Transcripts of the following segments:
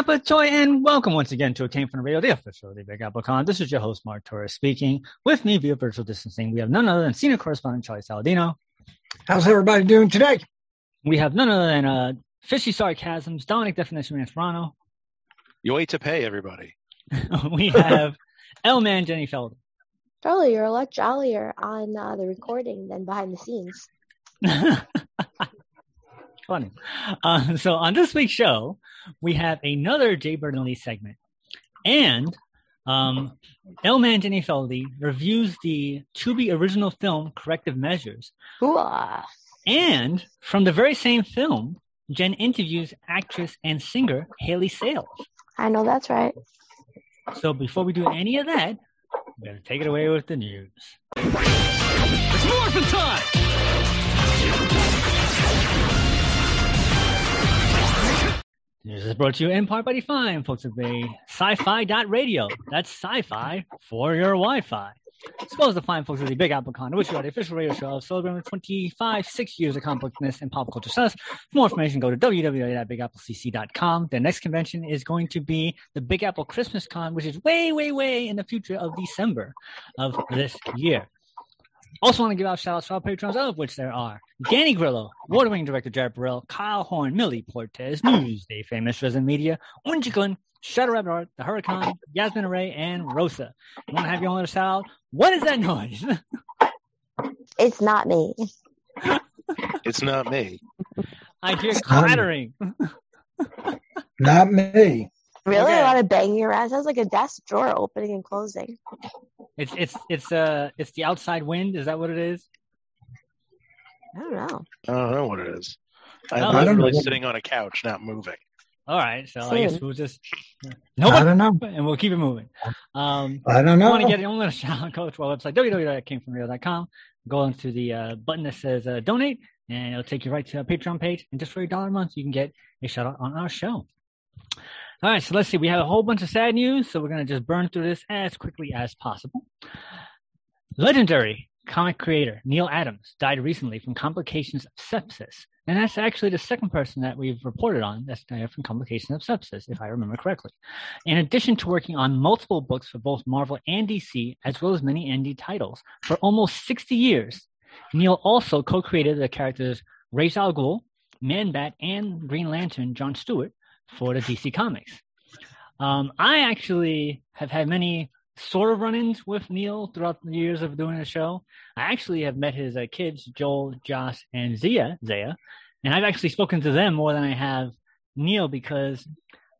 Yappa Choi, and welcome once again to a Came from the Radio, the official of the Big Apple Con. This is your host, Mark Torres, speaking. With me via virtual distancing, we have none other than senior correspondent Charlie Saladino. How's everybody doing today? We have none other than uh, Fishy Sarcasms, Dominic Definition Man Toronto. You wait to pay everybody. we have L Man Jenny Felder. Charlie, you're a lot jollier on uh, the recording than behind the scenes. Funny. Uh, so on this week's show, we have another Jay Bird and Lee segment, and um, El Man Jenny Feldy reviews the Tubi original film Corrective Measures, Hooah. and from the very same film, Jen interviews actress and singer Hayley Sales. I know that's right. So before we do any of that, we're gonna take it away with the news. It's morphin' time! This is brought to you in part by the fine folks of the sci-fi radio. That's sci-fi for your Wi-Fi. As the fine folks of the Big Apple Con, which are the official radio show of celebrating 25, six years of complexness and pop culture stuff. For more information, go to www.bigapplecc.com. The next convention is going to be the Big Apple Christmas Con, which is way, way, way in the future of December of this year. Also want to give out shout outs to our patrons, of which there are Danny Grillo, Water Wing Director Jared Burrell, Kyle Horn, Millie Portes, Newsday Famous Resident Media, Orange Glenn, Shadow Rabbit Art, The Hurricane, Yasmin Array, and Rosa. You want to have your own shout out? What is that noise? It's not me. It's not me. I hear clattering. Not me. Really? Okay. A lot of banging around. Sounds like a desk drawer opening and closing. It's it's it's uh it's the outside wind. Is that what it is? I don't know. I don't know what it is. I'm Oh. I literally sitting on a couch, not moving. All right, so I guess we'll just no, I don't know. and we'll keep it moving. Um, I don't If you know. want to get your own little shout out, go to our website, www.camefromradio.com. Go into the uh, button that says uh, donate, and it'll take you right to our Patreon page. And just for a dollar a month, you can get a shout out on our show. All right, so let's see. We have a whole bunch of sad news, so we're going to just burn through this as quickly as possible. Legendary comic creator Neal Adams died recently from complications of sepsis. And that's actually the second person that we've reported on that's died from complications of sepsis, if I remember correctly. In addition to working on multiple books for both Marvel and DC, as well as many indie titles, for almost 60 years, Neil also co-created the characters Ra's al Ghul, Man-Bat, and Green Lantern John Stewart for the DC Comics. Um, I actually have had many sort of run-ins with Neal throughout the years of doing the show. I actually have met his uh, kids, Joel, Josh, and Zia, Zaya, and I've actually spoken to them more than I have Neal because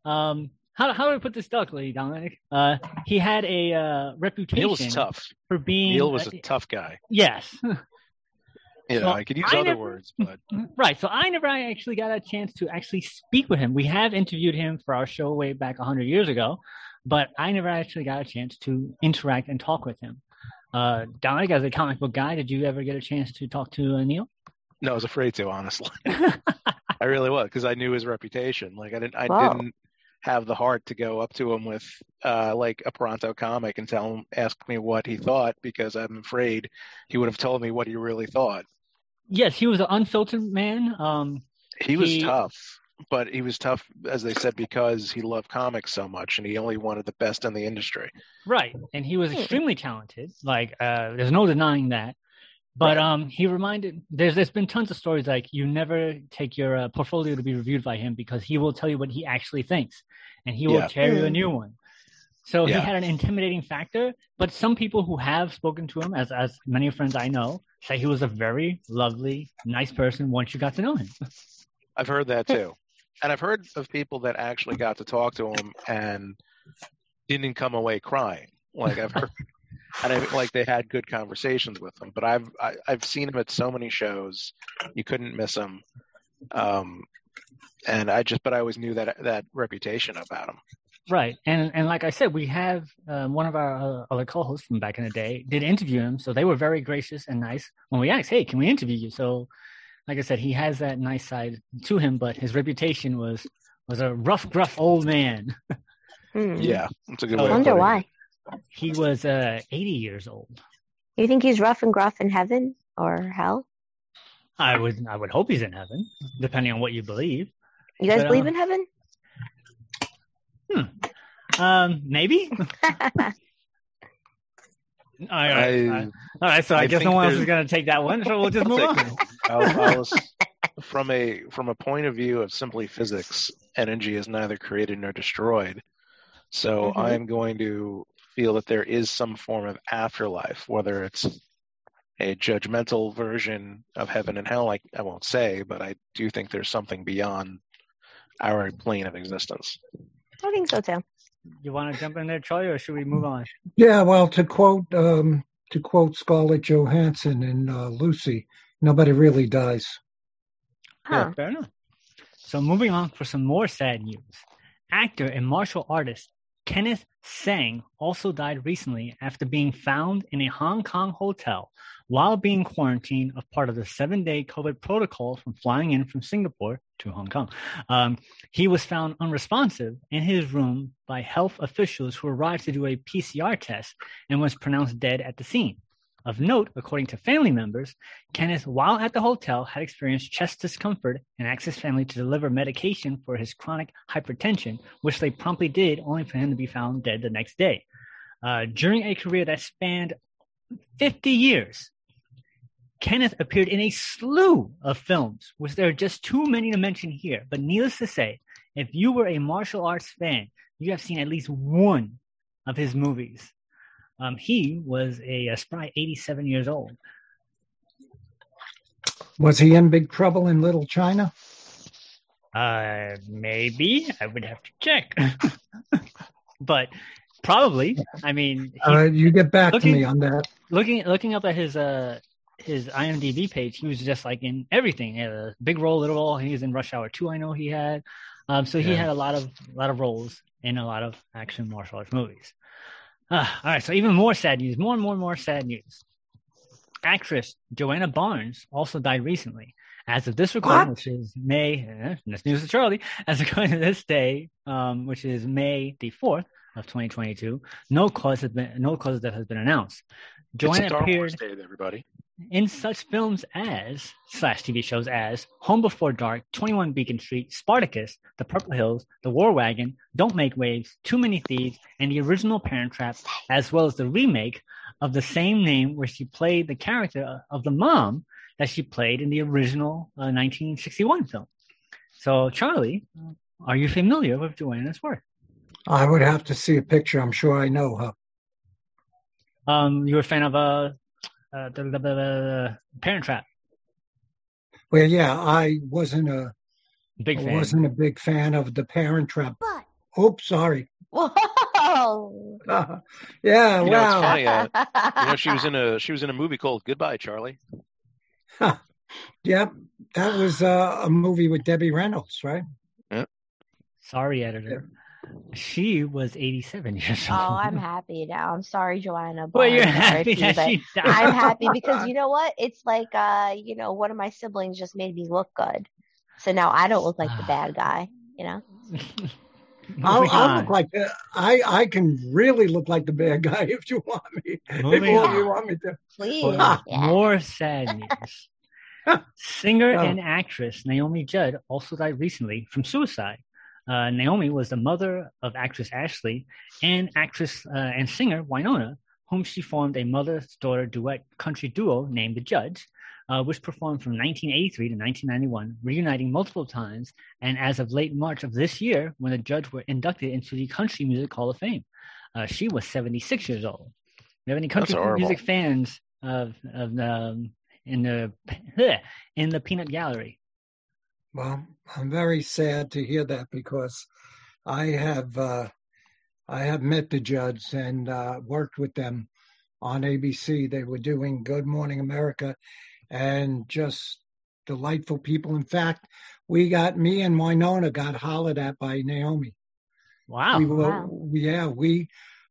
um, how how do I put this darkly, Dominic? Uh, he had a uh, reputation Neal was tough. for being Neal was a tough guy. yes, You know, So, I could use I other never- words, but right. So I never actually got a chance to actually speak with him. We have interviewed him for our show way back hundred years ago, but I never actually got a chance to interact and talk with him. Uh, Dominic, as a comic book guy, did you ever get a chance to talk to uh, Neal? no, I was afraid to, honestly. I really was because I knew his reputation. Like I didn't, I Wow. didn't have the heart to go up to him with uh, like a pronto comic and tell him, ask me what he thought because I'm afraid he would have told me what he really thought. Yes, he was an unfiltered man. Um, He was He- tough, but he was tough, as they said, because he loved comics so much and he only wanted the best in the industry. Right. And he was Hmm. extremely talented. Like, uh, there's no denying that. But Right. um, he reminded there's there's been tons of stories like you never take your uh, portfolio to be reviewed by him because he will tell you what he actually thinks, and he will Yeah. tear you a Mm. new one. So he had an intimidating factor. But some people who have spoken to him, as as many friends I know, say he was a very lovely, nice person once you got to know him. I've heard that too. And I've heard of people that actually got to talk to him and didn't come away crying. Like I've heard and I like they had good conversations with him. But I've I, I've seen him at so many shows, you couldn't miss him. Um, and I just but I always knew that that reputation about him. Right, and and like I said, we have uh, one of our uh, other co-hosts from back in the day did interview him, so they were very gracious and nice when we asked, "Hey, can we interview you?" So, like I said, he has that nice side to him, but his reputation was was a rough, gruff old man. Hmm. Yeah, that's a good I way. I wonder why. He was uh, 80 years old. You think he's rough and gruff in heaven or hell? I would I would hope he's in heaven, depending on what you believe. You guys But, believe uh, in heaven? Um, maybe. All right, I- all right. So I, I guess no one else is going to take that one, so we'll just move on. I'll, from a from a point of view of simply physics, energy is neither created nor destroyed. So Mhm. I'm going to feel that there is some form of afterlife, whether it's a judgmental version of heaven and hell. Like I won't say, but I do think there's something beyond our plane of existence. I think so too. You want to jump in there, Charlie, or should we move on? Yeah, well, to quote um, to quote Scarlett Johansson and uh, Lucy, nobody really dies. Huh. Fair enough. So moving on for some more sad news. Actor and martial artist Kenneth Tsang also died recently after being found in a Hong Kong hotel while being quarantined of part of the seven-day COVID protocol from flying in from Singapore to Hong Kong. Um, he was found unresponsive in his room by health officials who arrived to do a PCR test and was pronounced dead at the scene. Of note, according to family members, Kenneth, while at the hotel, had experienced chest discomfort and asked his family to deliver medication for his chronic hypertension, which they promptly did, only for him to be found dead the next day. Uh, during a career that spanned 50 years, Kenneth appeared in a slew of films, which there are just too many to mention here. But needless to say, if you were a martial arts fan, you have seen at least one of his movies. Um, he was a, a spry 87 years old. Was he in big trouble in Little China? Uh, maybe I would have to check, but probably. I mean, he, Uh, you get back looking- to me on that. looking looking up at his uh his IMDb page, he was just like in everything. He had a big role, little role. He was in Rush Hour Two. I know he had. Um, so he Yeah. had a lot of lot of roles in a lot of action martial arts movies. Uh, all right, so even more sad news, more and more and more sad news. Actress Joanna Barnes also died recently. As of this recording, What? which is May, eh, this news is Charlie, as of to this day, um, which is May the fourth of 2022, no cause has been no cause of death has been announced. it's a Joanna Star Wars appeared Day, everybody. In such films as slash TV shows as Home Before Dark, 21 Beacon Street, Spartacus, The Purple Hills, The War Wagon, Don't Make Waves, Too Many Thieves, and the original Parent Trap, as well as the remake of the same name where she played the character of the mom that she played in the original uh, 1961 film. So, Charlie, are you familiar with Joanna's work? I would have to see a picture. I'm sure I know her. Um, you were a fan of uh, uh, the, the, the, the Parent Trap, Well, yeah, I wasn't a big I fan. wasn't a big fan of the Parent Trap. But Oops, sorry. whoa. yeah, You know, it's wow. funny, uh, You know, she was in a she was in a movie called Goodbye, Charlie. Yep, that was uh, a movie with Debbie Reynolds, right? Sorry, editor. She was 87 years old. Oh. I'm happy now. I'm sorry, Joanna. Well, you're happy RIP, that but she died. I'm happy because you know what? It's like uh, you know, one of my siblings just made me look good. So now I don't look like the bad guy, you know? I'll, I'll look like the, I I can really look like the bad guy if you want me. If Moving all on. you want me to. Please. For Ah, Yeah. More sad news. Singer Oh. and actress Naomi Judd also died recently from suicide. Uh, Naomi was the mother of actress Ashley and actress uh, and singer Wynonna, whom she formed a mother-daughter duet country duo named The Judds, uh, which performed from 1983 to 1991, reuniting multiple times. And as of late March of this year, when the Judds were inducted into the Country Music Hall of Fame, uh, she was 76 years old. Do you have any country music fans of of um, in the in the Peanut Gallery? Well, I'm very sad to hear that because I have uh, I have met the Judds and uh, worked with them on ABC. They were doing Good Morning America and just delightful people. In fact, we got me and Wynonna got hollered at by Naomi. Wow. we were Wow. yeah we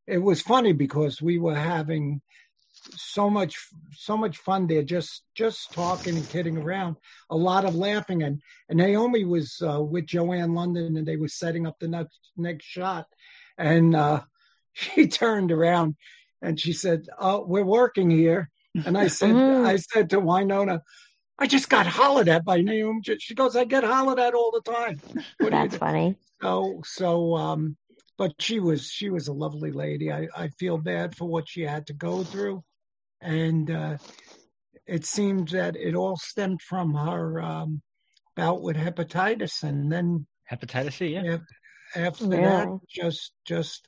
it was funny because we were having so much so much fun there just just talking and kidding around a lot of laughing and, and naomi was uh, with joan lunden and they were setting up the next next shot and uh she turned around and she said oh we're working here and i said Mhm. i said to wynonna i just got hollered at by naomi she goes i get hollered at all the time What That's funny. so so um but she was she was a lovely lady. I, I feel bad for what she had to go through. And uh it seems that it all stemmed from her um bout with hepatitis. And then Hepatitis C, yeah. after that just just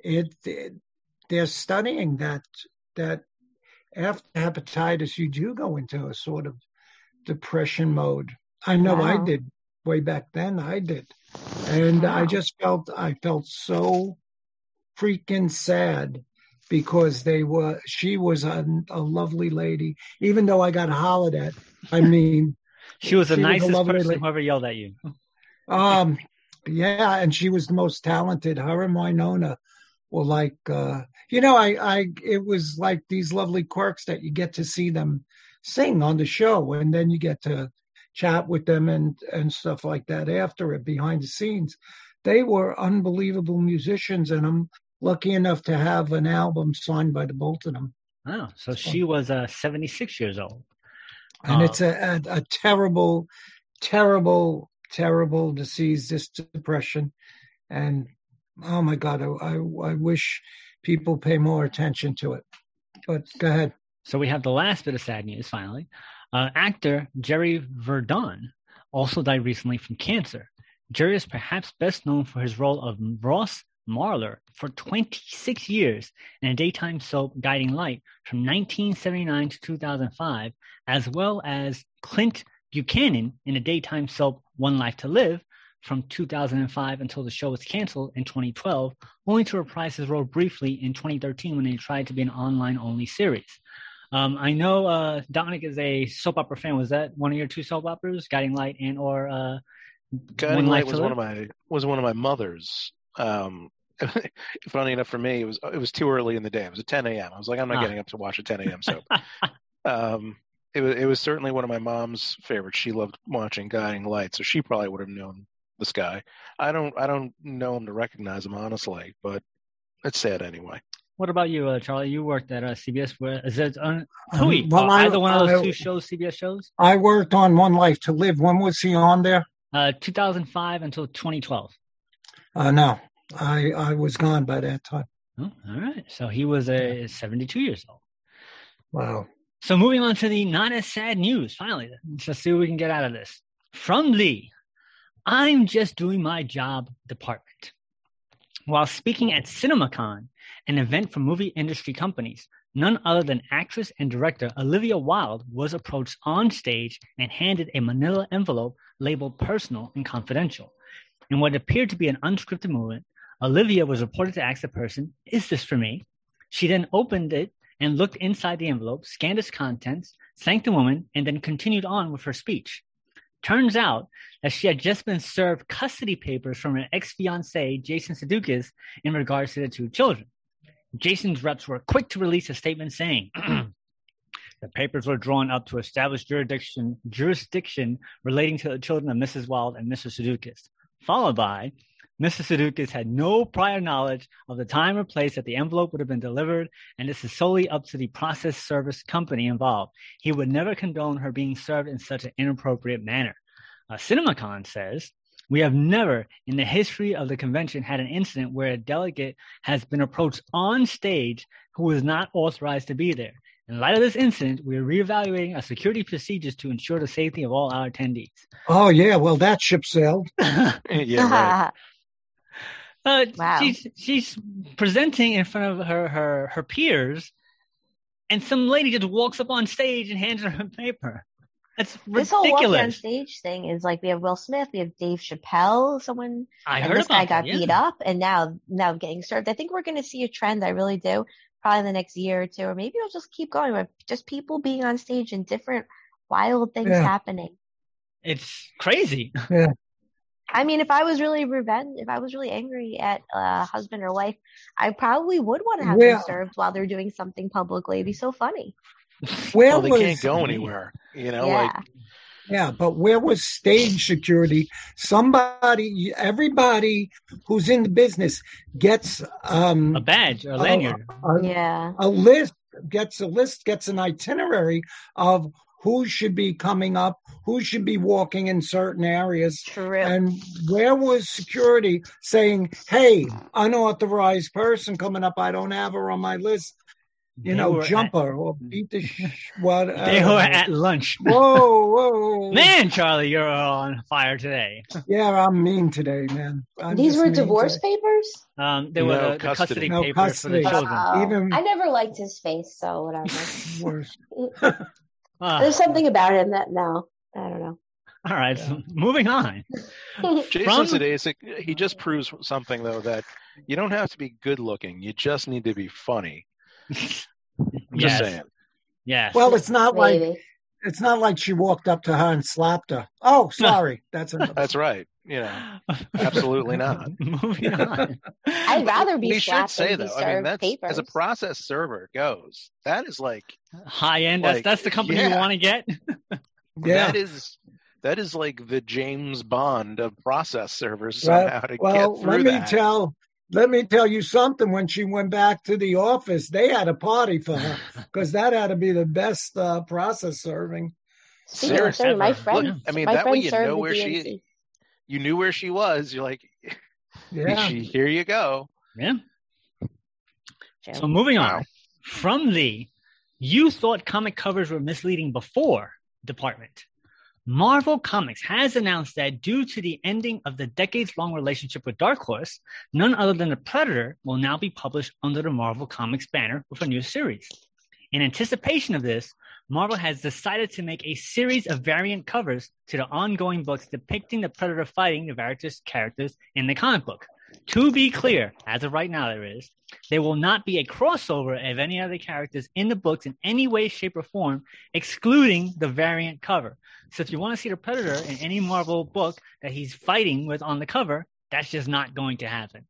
it, it they're studying that that after hepatitis you do go into a sort of depression mode. I know i did way back then. I did. And i just felt i felt so freaking sad because they were she was a, a lovely lady even though i got hollered at i mean She was the She was a nicest lovely person lady. whoever yelled at you. um, yeah, and she was the most talented. Her and Wynonna were like, uh, you know, I, I, it was like these lovely quirks that you get to see them sing on the show, and then you get to chat with them and and stuff like that after it behind the scenes. They were unbelievable musicians, and I'm lucky enough to have an album signed by the both of them. Oh, so she was uh, 76 years old. and Uh, it's a, a, a terrible, terrible, terrible disease, this depression. And oh my God, I, I, I wish people pay more attention to it. But go ahead. So we have the last bit of sad news finally. Uh, actor Jerry verDorn also died recently from cancer. Jerry is perhaps best known for his role of Ross Marler for 26 years in a daytime soap Guiding Light from 1979 to 2005, as well as Clint Buchanan in a daytime soap One Life to Live from 2005 until the show was canceled in 2012, only to reprise his role briefly in 2013 when they tried to be an online only series. Um, I know uh, Dominic is a soap opera fan. Was that one of your two soap operas, Guiding Light and or uh, Guiding One Light Life was one of my was one of my mother's. Um, funny enough for me, it was it was too early in the day. It was at 10 a.m. I was like, I'm not Ah. getting up to watch a 10 a.m. soap. um, it was it was certainly one of my mom's favorites. She loved watching Guiding Light, so she probably would have known this guy. I don't I don't know him to recognize him honestly, but it's sad anyway. What about you, uh, Charlie? You worked at uh, CBS. Where is it? On, Um, Hui, well, uh, I- either one of those I- two shows, CBS shows? I worked on One Life to Live. When was he on there? Uh, 2005 until 2012. Uh, no, I, I was gone by that time. Oh, all right. So he was uh, 72 years old. Wow. So moving on to the not as sad news. Finally, let's just see what we can get out of this. From Lee, I'm just doing my job department. While speaking at CinemaCon, an event for movie industry companies, none other than actress and director Olivia Wilde was approached on stage and handed a manila envelope labeled personal and confidential. In what appeared to be an unscripted moment, Olivia was reported to ask the person, Is this for me? She then opened it and looked inside the envelope, scanned its contents, thanked the woman, and then continued on with her speech. Turns out that she had just been served custody papers from her ex-fiance, Jason Sudeikis, in regards to the two children. Jason's reps were quick to release a statement saying, the papers were drawn up to establish jurisdiction, jurisdiction relating to the children of Mrs. Wilde and Mr. Sudeikis, followed by, Mr. Sudeikis had no prior knowledge of the time or place that the envelope would have been delivered, and this is solely up to the process service company involved. He would never condone her being served in such an inappropriate manner. Uh, CinemaCon says, we have never in the history of the convention had an incident where a delegate has been approached on stage who was not authorized to be there. In light of this incident, we are reevaluating our security procedures to ensure the safety of all our attendees. Oh, yeah. Well, that ship sailed. yeah, right. Uh, Wow. She's she's presenting in front of her her her peers, and some lady just walks up on stage and hands her a paper. That's this whole walking on stage thing is like we have Will Smith, we have Dave Chappelle, someone I and heard this about guy got that, yeah. beat up and now now getting served. I think we're going to see a trend. I really do. Probably the next year or two, or maybe it'll just keep going with just people being on stage and different wild things Yeah. happening. It's crazy. I mean, if I was really revenge, if I was really angry at a husband or wife, I probably would want to have Well- them served while they're doing something publicly. It'd be so funny. Where Well, they can't go anywhere. You know, yeah. like yeah, but where was stage security? Somebody, everybody who's in the business gets um A badge a lanyard. a, yeah. a list, gets a list, gets an itinerary of who should be coming up, who should be walking in certain areas. True. And where was security saying, "Hey, unauthorized person coming up. I don't have her on my list. You They know, jumper at- or beat the sh- what? They were at lunch. Whoa, whoa, Man, Charlie, you're on fire today. Yeah, I'm mean today, man. I'm These were divorce today. papers? Um, they were No, the, the custody. custody No, papers custody. for the children. Oh, Even- I never liked his face, so whatever. Worse. Ah, There's something about him that no, I don't know. all right, so moving on. Jason From- Sudeikis, he just proves something though that you don't have to be good looking. You just need to be funny. I'm yes, just saying. yes. Well, it's not like it's not like she walked up to her and slapped her. Oh, sorry, that's enough. That's right. You know, absolutely not. moving on. I'd rather be we should say though. I mean, served that's papers. as a process server goes. That is like high end. That's Like, that's the company you want to get. yeah. that is that is like the James Bond of process servers Well- somehow to Well, get through let me that. tell let me tell you something. When she went back to the office, they had a party for her because that had to be the best uh, process serving. Speaking of Seriously. my friend, Look, I mean, my that way you know the where she- DNC. you knew where she was. You're like, Yeah. she, here you go. yeah. Joe. So moving Wow. on from the you thought comic covers were misleading before department. Marvel Comics has announced that due to the ending of the decades long relationship with Dark Horse, none other than The Predator will now be published under the Marvel Comics banner with a new series. In anticipation of this, Marvel has decided to make a series of variant covers to the ongoing books depicting the Predator fighting the various characters in the comic book. To be clear, as of right now, there is, there will not be a crossover of any other characters in the books in any way, shape, or form, excluding the variant cover. So if you want to see the Predator in any Marvel book that he's fighting with on the cover, that's just not going to happen.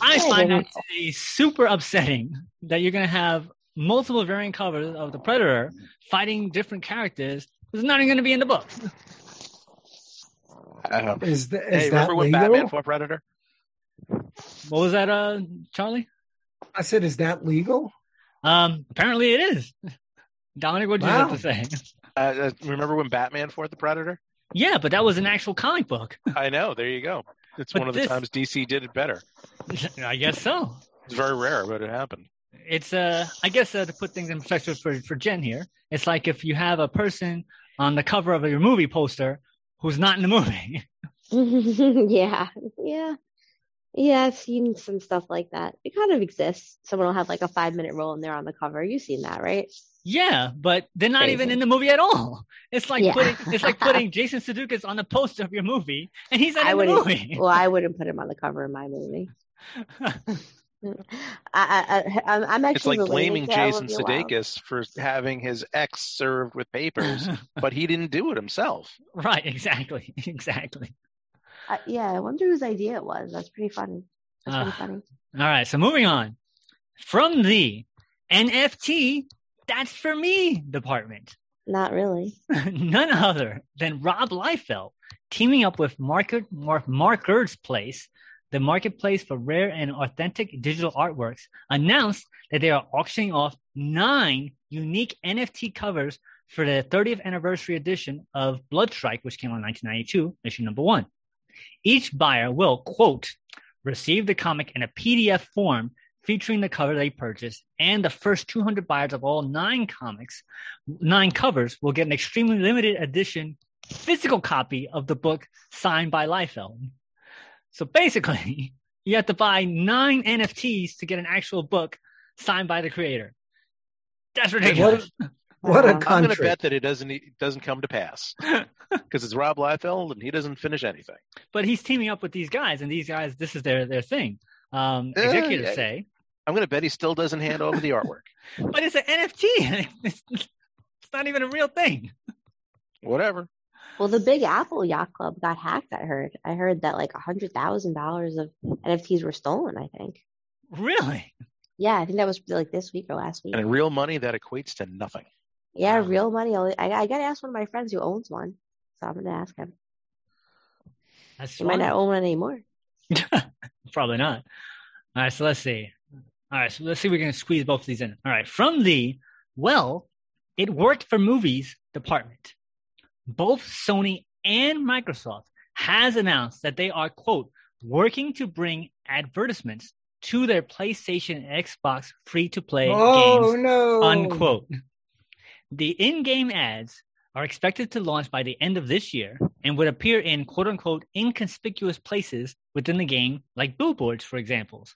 I find that to be super upsetting that you're going to have multiple variant covers of the Predator fighting different characters. It's not even going to be in the book. Um, Is, th- is hey, that remember when legal? Batman fought Predator? What was that, uh, Charlie? I said, is that legal? Um, apparently it is. Dominic, what did you have to say? Uh, uh, remember when Batman fought the Predator? Yeah, but that was an actual comic book. I know. There you go. It's But one of the times DC did it better. I guess so. It's very rare, but it happened. It's uh, I guess uh, to put things in perspective for for Jen here, it's like if you have a person on the cover of your movie poster who's not in the movie. yeah, yeah, yeah. I've seen some stuff like that. It kind of exists. Someone will have like a five minute role and they're on the cover. You've seen that, right? Yeah, but they're not even in the movie at all. It's like Yeah. putting it's like putting Jason Sudeikis on the poster of your movie, and he's not I in the movie. Well, I wouldn't put him on the cover of my movie. I, I, I, I'm actually It's like blaming Jason Olivia Sudeikis for having his ex served with papers, but he didn't do it himself. right, exactly, exactly. Uh, yeah, I wonder whose idea it was. That's pretty funny. That's pretty Ah. funny. All right, so moving on from the NFT. That's for me department. Not really. none other than Rob Liefeld teaming up with Market, Mark, Markers Place, the marketplace for rare and authentic digital artworks, announced that they are auctioning off nine unique NFT covers for the 30th anniversary edition of Bloodstrike, which came out in 1992, issue number one. Each buyer will, quote, receive the comic in a PDF form featuring the cover they purchased, and the first 200 buyers of all nine comics nine covers will get an extremely limited edition physical copy of the book signed by Liefeld. So basically, you have to buy nine NFTs to get an actual book signed by the creator. That's ridiculous. What a Wow. I'm going to bet that it doesn't it doesn't come to pass because it's Rob Liefeld and he doesn't finish anything. but he's teaming up with these guys, and these guys, this is their their thing. Um, Yeah, executives yeah. say I'm going to bet he still doesn't hand over the artwork. But it's an NFT. It's, it's not even a real thing. Whatever. Well, the Big Apple Yacht Club got hacked. I heard. I heard that like a hundred thousand dollars of NFTs were stolen. I think. Really? Yeah, I think that was like this week or last week. And in real money, that equates to nothing. Yeah, Wow. real money. I, I got to ask one of my friends who owns one, so I'm gonna ask him. That's He might not own one anymore. Probably not. All right, so let's see. All right, so let's see if we can squeeze both of these in. All right, from the well, it worked for movies department. Both Sony and Microsoft has announced that they are quote working to bring advertisements to their PlayStation and Xbox free to play Oh games no! unquote. The in-game ads are expected to launch by the end of this year and would appear in quote unquote inconspicuous places within the game, like billboards, for examples.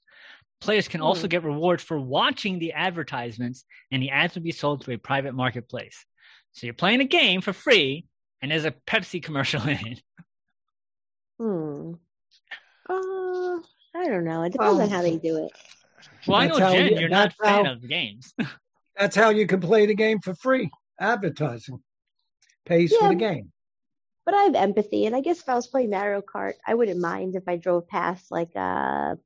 Players can also Hmm. get rewards for watching the advertisements, and the ads will be sold through a private marketplace. So you're playing a game for free, and there's a Pepsi commercial in it. Hmm. Uh, I don't know. It depends Well, on how they do it. Well, I know, That's Jen, you- you're not a fan how- of games. That's how you can play the game for free. Advertising pays for the game. But I have empathy, and I guess if I was playing Mario Kart, I wouldn't mind if I drove past like a,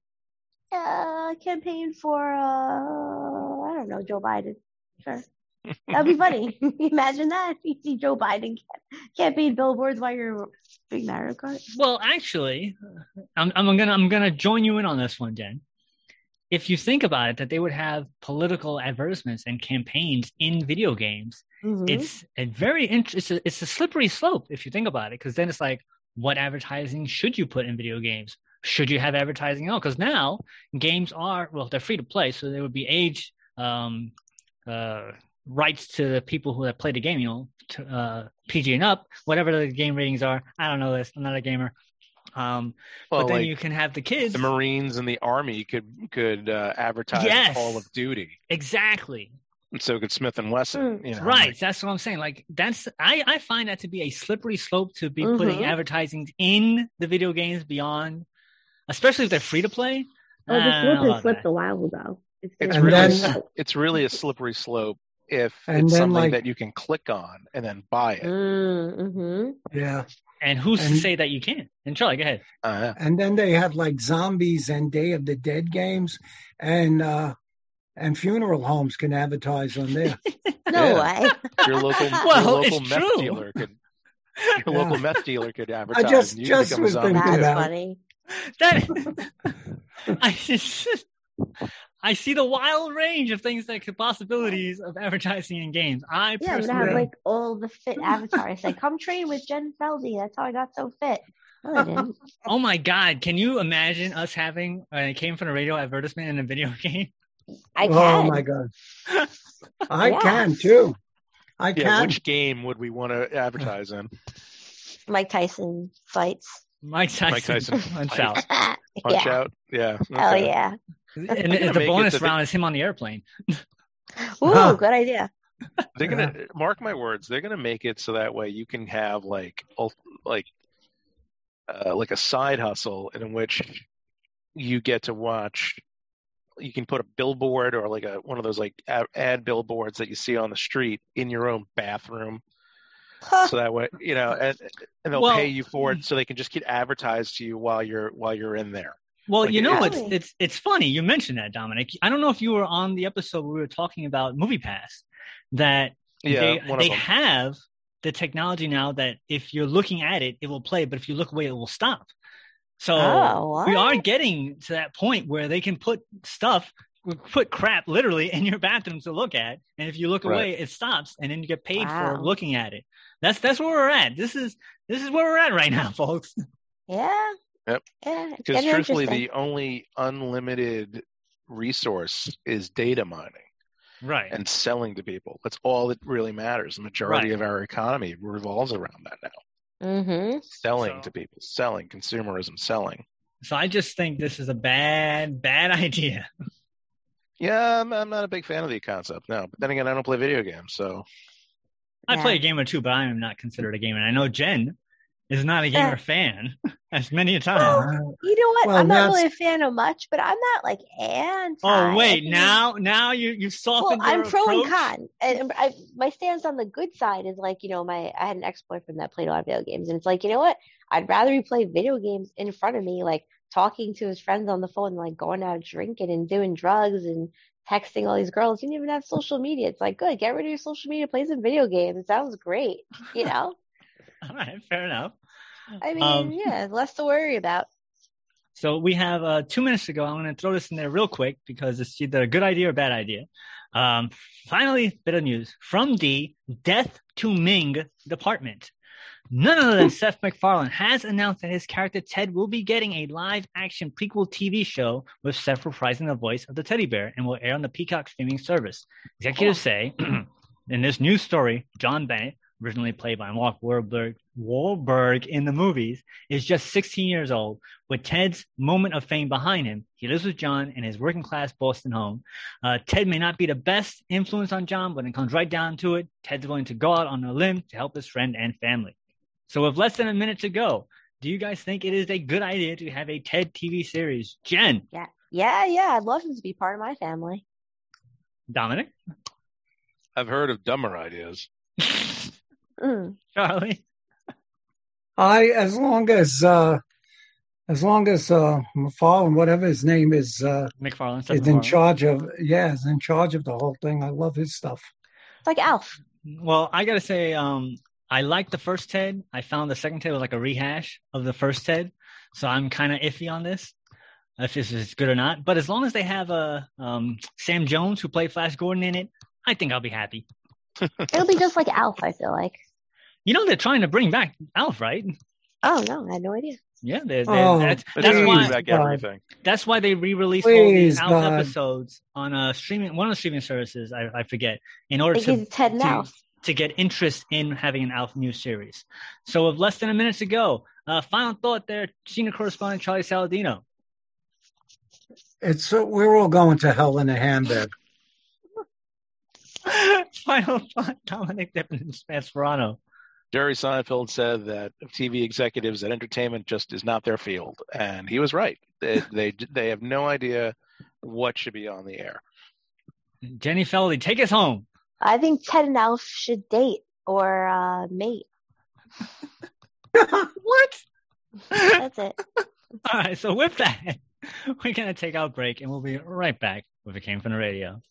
a campaign for uh, I don't know Joe Biden. Sure, that'd be funny. Imagine that you see Joe Biden ca- campaign billboards while you're doing Mario Kart. Well, actually, I'm, I'm gonna I'm gonna join you in on this one, Jen. If you think about it, that they would have political advertisements and campaigns in video games, Mhm. it's a very int- it's a, it's a slippery slope if you think about it, because then it's like, what advertising should you put in video games? Should you have advertising at all? Because now games are well, they're free to play, so they would be age um, uh, rights to the people who have played the game. You know, to, uh, PG and up, whatever the game ratings are. I don't know this. I'm not a gamer. Um, Well, but then like you can have the kids. the Marines and the Army could could uh, advertise Yes. Call of Duty, exactly. and so could Smith and Wesson. Mm, You know, right. like- That's what I'm saying. Like that's I, I find that to be a slippery slope to be putting Mhm. advertising in the video games beyond, especially if they're free to play. Oh, the I don't slip know has slipped a while ago. It's It's really then- it's really a slippery slope if And it's then, something like- that you can click on and then buy it. mm-hmm. Yeah. And who's to say that you can't? And Charlie, go ahead. Uh, And then they have like zombies and Day of the Dead games and uh and funeral homes can advertise on there. No Yeah. way. your local Well, your local it's meth true. dealer could your Yeah. local meth dealer could advertise. just- and you just was zombie. thinking That's about- funny. That I just I see the wild range of things that could possibilities of advertising in games. I Yeah, I'm personally gonna have like all the fit avatars. Like, come train with Jen Feldy. That's how I got so fit. No, Oh my god, can you imagine us having uh, it came from a radio advertisement in a video game? I can. Oh my god. I Yeah. can too. I Yeah, can. which game would we want to advertise in? Mike Tyson fights. Mike Tyson, Mike Tyson. punch out. Punch yeah. out? Yeah. Hell okay. yeah. And gonna the bonus the- round is him on the airplane. Ooh, Huh. good idea. They're gonna mark my words. They're gonna make it so that way you can have like like uh, like a side hustle in which you get to watch. You can put a billboard or like a one of those like ad, ad billboards that you see on the street in your own bathroom. So that way, you know, and and they'll Well- pay you for it, so they can just get advertised to you while you're while you're in there. Well, Like you know, it's it's it's funny you mentioned that, Dominic. I don't know if you were on the episode where we were talking about Movie Pass. That Yeah, they they have the technology now that if you're looking at it, it will play, but if you look away, it will stop. So Oh, we are getting to that point where they can put stuff, put crap literally in your bathroom to look at, and if you look Right. away, it stops, and then you get paid for looking at it. That's that's where we're at. This is this is where we're at right now, folks. Yeah. Yep. Yeah. Because getting truthfully, the only unlimited resource is data mining. Right. and selling to people. That's all that really matters. The majority Right. of our economy revolves around that now. Mm-hmm. Selling So- to people, selling, consumerism, selling. So I just think this is a bad, bad idea. Yeah, I'm, I'm not a big fan of the concept, no. But then again, I don't play video games, so I Yeah. play a game or two, but I am not considered a gamer. And I know Jen is not a gamer fan, as many a time. Uh, You know what? Well, I'm not really a fan of much, but I'm not like anti. Oh wait, now now you you Well, softened I'm your pro and con, and I, my stance on the good side is like, you know, my I had an ex boyfriend that played a lot of video games, and it's like, you know what? I'd rather he play video games in front of me, like talking to his friends on the phone, like going out drinking and doing drugs and texting all these girls. You didn't even have social media. It's like, good, get rid of your social media, play some video games. It sounds great, you know. All right, fair enough. I mean, Um, yeah, less to worry about. So we have uh, two minutes to go. I'm going to throw this in there real quick because it's either a good idea or a bad idea. Um, finally, bit of news from the Death to Ming department. None other than Seth MacFarlane has announced that his character Ted will be getting a live action prequel TV show with Seth reprising the voice of the teddy bear and will air on the Peacock streaming service. Executives say in this new story, John Bennett, originally played by Mark Wahlberg, Wahlberg in the movies, is just 16 years old with Ted's moment of fame behind him, he lives with John in his working class Boston home. Uh, Ted may not be the best influence on John, but when it comes right down to it, Ted's willing to go out on a limb to help his friend and family. So, with less than a minute to go, do you guys think it is a good idea to have a Ted TV series? Jen, Yeah, yeah, yeah. I'd love him to be part of my family. Dominic, I've heard of dumber ideas. Mm. Charlie, I as long as uh as long as uh MacFarlane, whatever his name is, uh MacFarlane, is in charge of yeah, is in charge of the whole thing. I love his stuff. It's like Alf. Well, I gotta say, um, I liked the first Ted. I found the second Ted was like a rehash of the first Ted, so I'm kind of iffy on this, if this is good or not. But as long as they have uh, um, Sam Jones who played Flash Gordon in it, I think I'll be happy. It'll be just like Alf. I feel like. You know they're trying to bring back Alf, right? Oh no, I had no idea. Yeah, they're, they're, Oh, that's, that's why back everything. that's why they re-released all Please, these Alf God. episodes on a streaming one of the streaming services. I, I forget in order to Ted to- to get interest in having an Alf new series. So with less than a minute to go, uh, final thought there, senior correspondent Charlie Saladino. It's uh, we're all going to hell in a handbag. final thought, Dominic Esperano. Jerry Seinfeld said that TV executives at entertainment just is not their field, and he was right. They they, they have no idea what should be on the air. Jenny Feldy, take us home. I think Ted and Alf should date or uh, mate. what? That's it. All right, so with that, we're going to take our break and we'll be right back with It Came From the Radio.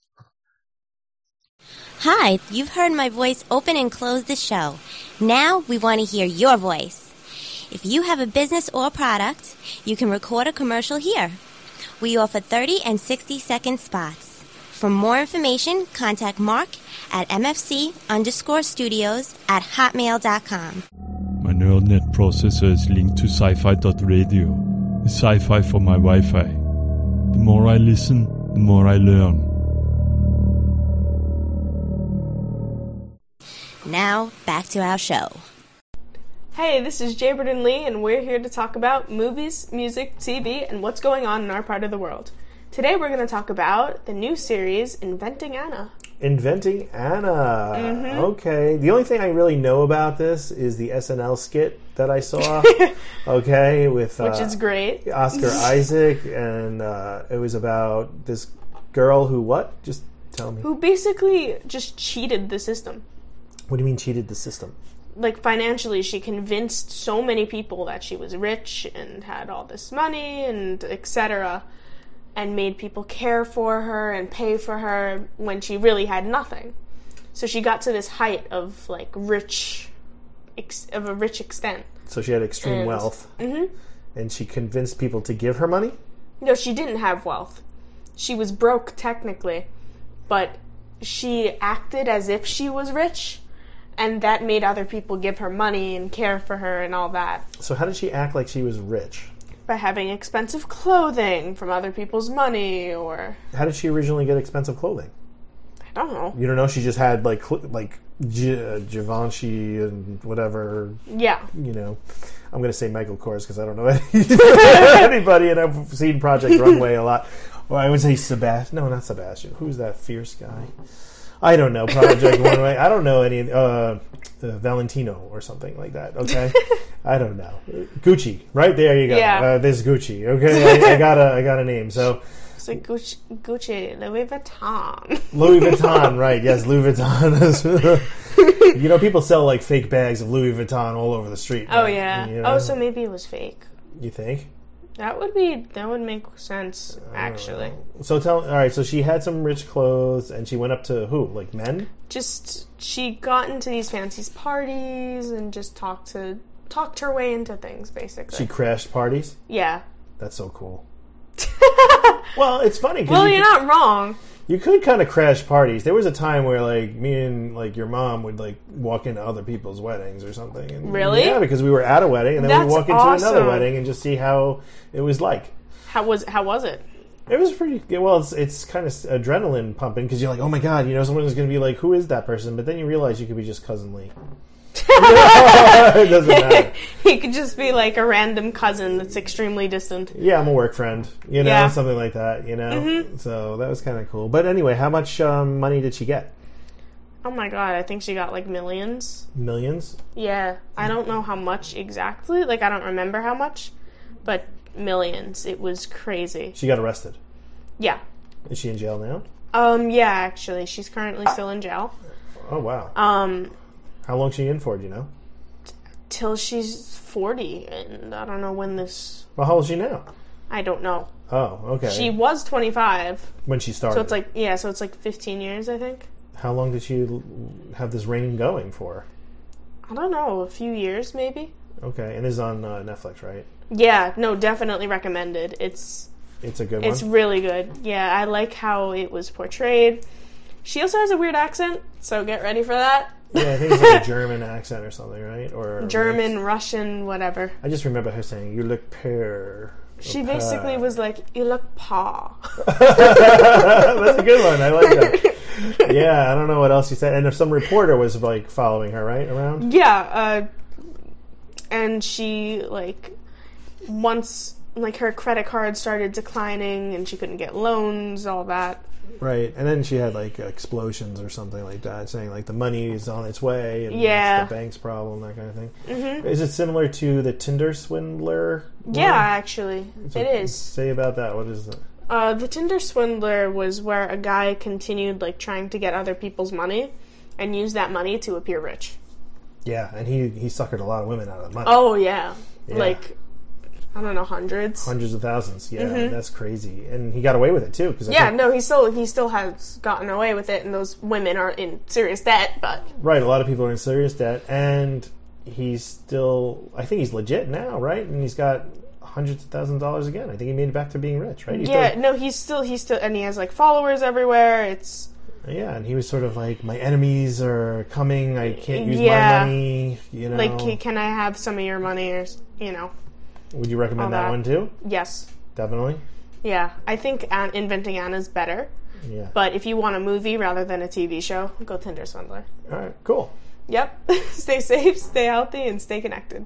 Hi, you've heard my voice open and close the show. Now we want to hear your voice. If you have a business or product, you can record a commercial here. We offer 30 and 60 second spots. For more information, contact Mark at mfc underscore studios at hotmail.com. My neural net processor is linked to sci-fi.radio. It's sci-fi for my Wi-Fi. The more I listen, the more I learn. Now, back to our show. Hey, this is Jaberton Lee, and we're here to talk about movies, music, TV, and what's going on in our part of the world. Today we're going to talk about the new series, Inventing Anna. Inventing Anna. Mhm. Okay. The only thing I really know about this is the SNL skit that I saw. okay, with Which uh, is great. Oscar Isaac, and uh, it was about this girl who what? Just tell me. Who basically just cheated the system. What do you mean cheated the system? Like financially, she convinced so many people that she was rich and had all this money and etc. and made people care for her and pay for her when she really had nothing. So she got to this height of like rich, ex- of a rich extent. So she had extreme And- wealth, hmm and she convinced people to give her money. No, she didn't have wealth. She was broke technically, but she acted as if she was rich, and that made other people give her money and care for her and all that So how did she act like she was rich? by having expensive clothing from other people's money or How did she originally get expensive clothing? I don't know. You don't know. She just had like cl- like G- uh, Givenchy and whatever. Yeah. You know, I'm gonna say Michael Kors because I don't know anybody, and I've seen Project Runway a lot. Or I would say Sebastian. No, not Sebastian. Who's that fierce guy? I don't know Project One Way. I don't know any. Uh, uh, Valentino or something like that. Okay, I don't know. Gucci, right there you go. Yeah. Uh, this is Gucci. Okay, I, I got a I got a name. So It's like Gucci, Gucci Louis Vuitton. Louis Vuitton, right? Yes, Louis Vuitton. you know, people sell like fake bags of Louis Vuitton all over the street. Oh right? yeah. You know? Oh, so maybe it was fake. you think? That would be that would make sense actually. So tell. All right. So she had some rich clothes, and she went up to who? Like men? Just she got into these fancy parties and just talked to talked her way into things basically. She crashed parties. yeah. That's so cool. well, it's funny. Well, you you're could- not wrong. You could kind of crash parties. There was a time where like me and like your mom would like walk into other people's weddings or something. And, Really? Yeah, because we were at a wedding and then That's we'd walk into another wedding and just see how it was like. How was how was it? It was pretty well. It's it's kind of adrenaline pumping because you're like, oh my god, you know, someone's going to be like, who is that person? But then you realize you could be just cousin It doesn't matter. he could just be like a random cousin that's extremely distant. Yeah, I'm a work friend, you know, Yeah. something like that, you know. Mhm. So that was kind of cool. But anyway, how much um, money did she get? Oh my god, I think she got like millions. Millions. Yeah, I don't know how much exactly. Like I don't remember how much, but millions. It was crazy. She got arrested. Yeah. Is she in jail now? Um yeah, actually, she's currently still in jail. Oh wow. Um How long she in for? Do you know? till she's 40 and I don't know when this Well, how old is she now? I don't know. Oh, okay. She was 25. when she started. So it's like yeah, so it's like 15 years, I think. how long did she have this reign going for? I don't know, a few years maybe. Okay, and is on uh, Netflix, right? Yeah, no, definitely recommended. It's It's a good It's one. really good. Yeah, I like how it was portrayed. She also has a weird accent, so get ready for that. Yeah, I think it's like a German accent or something, right? Or German, Russian, whatever. I just remember her saying, "You look pear." She basically pa." was like, "You look paw." That's a good one. I like that. Yeah, I don't know what else she said. And if some reporter was like following her, right around. Yeah, uh, and she like once like her credit card started declining and she couldn't get loans, all that. Right, and then she had like explosions or something like that, saying like the money is on its way and Yeah. it's the bank's problem, that kind of thing. Mhm. Is it similar to the Tinder swindler? one? Yeah, actually, So it is. Say about that. What is it? Uh, the Tinder swindler was where a guy continued like trying to get other people's money and use that money to appear rich. Yeah, and he he suckered a lot of women out of money. Oh yeah, Yeah. like I don't know, hundreds. hundreds of thousands. Yeah, Mhm. that's crazy, and he got away with it too. Because Yeah, no, he still he still has gotten away with it, and those women are in serious debt. But right, a lot of people are in serious debt, and he's still. I think he's legit now, right? And he's got hundreds of thousands of dollars again. I think he made it back to being rich, right? He's yeah, no, he's still he's still and he has like followers everywhere. It's yeah, and he was sort of like, my enemies are coming. I can't use Yeah. my money. You know, like, can I have some of your money, or you know? Would you recommend that, that. one too? Yes, Definitely. yeah. I think An- Inventing Anna's better. Yeah. But if you want a movie rather than a TV show, go Tinder Swindler. All right, cool. Yep. stay safe, stay healthy, and stay connected.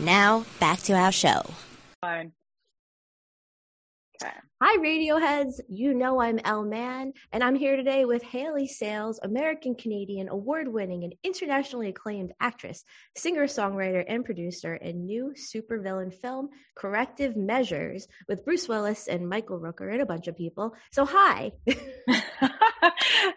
Now, back to our show. Fine. Okay. Hi, Radioheads. You know I'm Elle Man, and I'm here today with Hayley Sales, American Canadian, award winning, and internationally acclaimed actress, singer songwriter, and producer in new supervillain film Corrective Measures with Bruce Willis and Michael Rooker and a bunch of people. So, hi.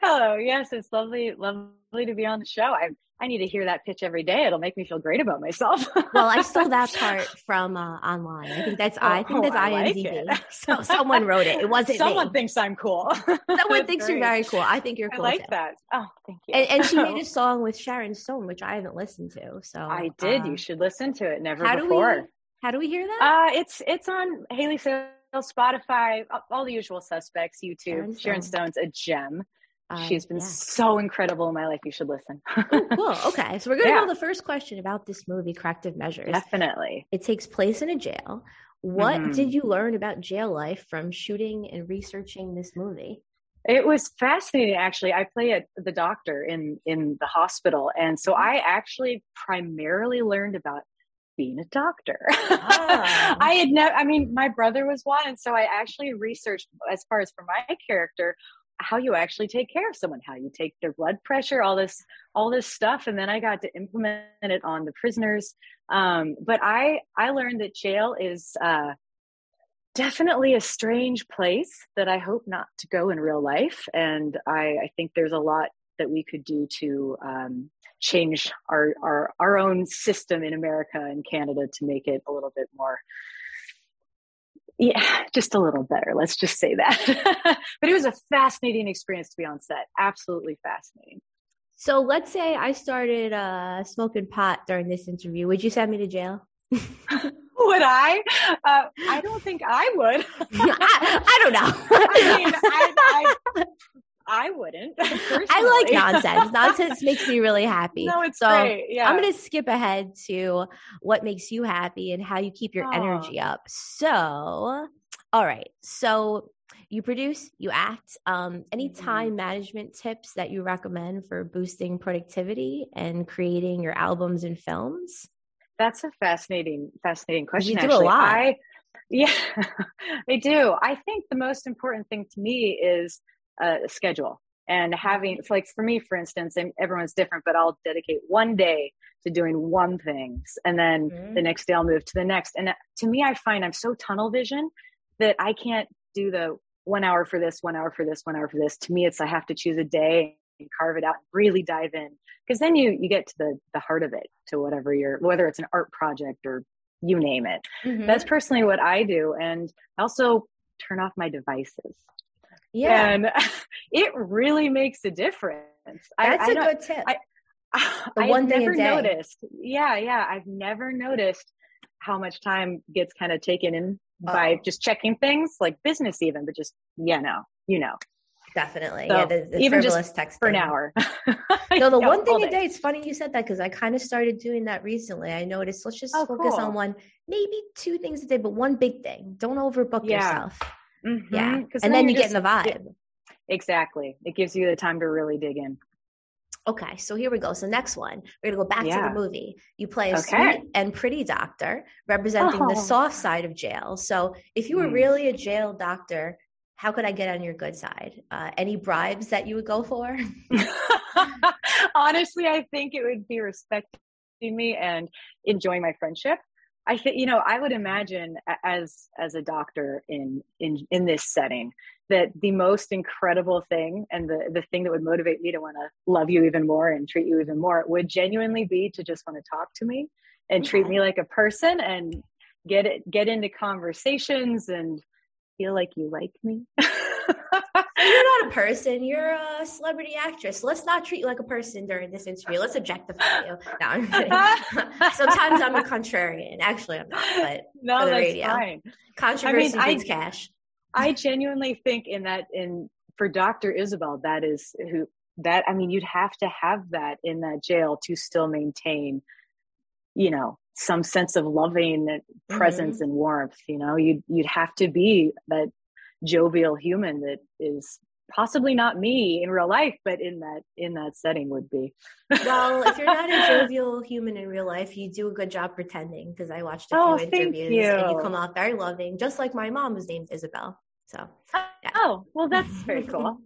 Hello. Yes, it's lovely, lovely to be on the show. I I need to hear that pitch every day. It'll make me feel great about myself. well, I stole that part from uh, online. I think that's I think Oh, that's I like IMDb. it. so someone wrote it. It wasn't Someone me. thinks I'm cool. Someone thinks you're very cool. I think you're cool. I like too. that. Oh, thank you. And, and she made a song with Sharon Stone, which I haven't listened to. So I did. uh, you should listen to it. Never how do before. we how do we hear that? Uh, it's it's on Hayley Sales, Spotify, all the usual suspects, YouTube. Sharon Sharon, Stone's a gem. Um, She's been yeah. so incredible in my life. You should listen. cool. Okay, so we're gonna Yeah. go the first question about this movie, Corrective Measures. Definitely. It takes place in a jail. What Mhm. did you learn about jail life from shooting and researching this movie? It was fascinating, actually. I play a, the doctor in in the hospital, and so I actually primarily learned about being a doctor. I had never. I mean, my brother was one, and so I actually researched as far as for my character how you actually take care of someone, how you take their blood pressure, all this all this stuff, and then I got to implement it on the prisoners. Um, but I I learned that jail is. Uh, definitely a strange place that I hope not to go in real life. And I, I think there's a lot that we could do to um, change our, our our own system in America and Canada to make it a little bit more. Yeah, just a little better. Let's just say that. but it was a fascinating experience to be on set. Absolutely fascinating. So let's say I started uh, smoking pot during this interview. Would you send me to jail? Would I? Uh, I don't think I would. I, I don't know. I mean, I, I, I wouldn't. I like nonsense. Nonsense makes me really happy. No, it's so great. Yeah. I'm going to skip ahead to what makes you happy and how you keep your energy up. So, all right. So you produce, you act. Um, any Mm-hmm. time management tips that you recommend for boosting productivity and creating your albums and films? That's a fascinating, fascinating question. you do a lot. I, yeah, I do. I think the most important thing to me is uh, a schedule and having, it's like for me, for instance, and everyone's different, but I'll dedicate one day to doing one thing, and then Mhm. the next day I'll move to the next. And to me, I find I'm so tunnel vision that I can't do the one hour for this, one hour for this, one hour for this. To me, it's I have to choose a day and carve it out, and really dive in, because then you you get to the the heart of it, to whatever you're, whether it's an art project or you name it. Mm-hmm. That's personally what I do, and I also turn off my devices. Yeah. and it really makes a difference. I- That's I a don't- good tip. I, The I've one thing a never noticed. Yeah, yeah, I've never noticed how much time gets kind of taken in by Oh. just checking things like business, even, but just yeah, no, you know, Definitely. So, yeah, the, the even just texting. for an hour. No, the one thing a day. It's funny you said that because I kind of started doing that recently. I noticed let's just Oh, focus cool. on one, maybe two things a day, but one big thing. Don't overbook Yeah. yourself. Mhm, Yeah, and then, you're you get in the just- vibe. Exactly, it gives you the time to really dig in. Okay, so here we go. So next one, we're gonna go back to the movie. You play a Okay. sweet and pretty doctor representing the Oh. soft side of jail. So if you were Hmm. really a jail doctor, how could I get on your good side? Uh, any bribes that you would go for? Honestly, I think it would be respecting me and enjoying my friendship. I think you know I would imagine as as a doctor in in in this setting that the most incredible thing and the the thing that would motivate me to want to love you even more and treat you even more would genuinely be to just want to talk to me and treat mm-hmm. me like a person and get it get into conversations and feel like you like me. you're not a person. You're a celebrity actress. Let's not treat you like a person during this interview. Let's objectify you. No, I'm. Sometimes I'm a contrarian. Actually, I'm not, but no, that's radio. fine. controversy I- beats cash. I genuinely think in that in for Dr. Isabel, that is who that I mean, you'd have to have that in that jail to still maintain, you know, some sense of loving mm-hmm. presence and warmth. You know, you'd you'd have to be that jovial human that is possibly not me in real life, but in that in that setting would be. Well, if you're not a jovial human in real life, you do a good job pretending because I watched a Oh, few thank interviews and you you. come off very loving, just like my mom was named Isabel. So, Oh, well, that's very cool.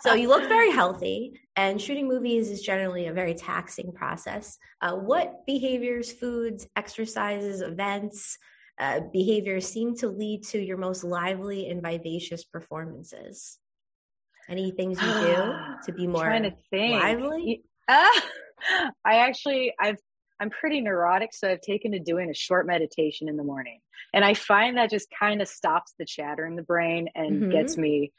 so you look very healthy, and shooting movies is generally a very taxing process. Uh, what behaviors, foods, exercises, events, uh, behaviors seem to lead to your most lively and vivacious performances? Any things you do to be more trying to think. lively? Ah, I actually, I've, I'm pretty neurotic, so I've taken to doing a short meditation in the morning, and I find that just kind of stops the chatter in the brain and Mhm. gets me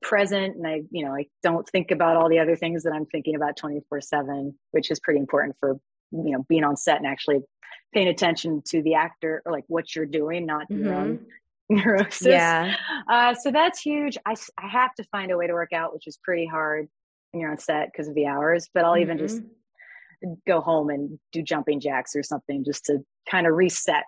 present. And I, you know, I don't think about all the other things that I'm thinking about 24 seven, which is pretty important for you know being on set and actually paying attention to the actor or like what you're doing, not your own neurosis. Yeah. Uh, so that's huge. I, I have to find a way to work out, which is pretty hard when you're on set because of the hours, but I'll even just go home and do jumping jacks or something just to kind of reset.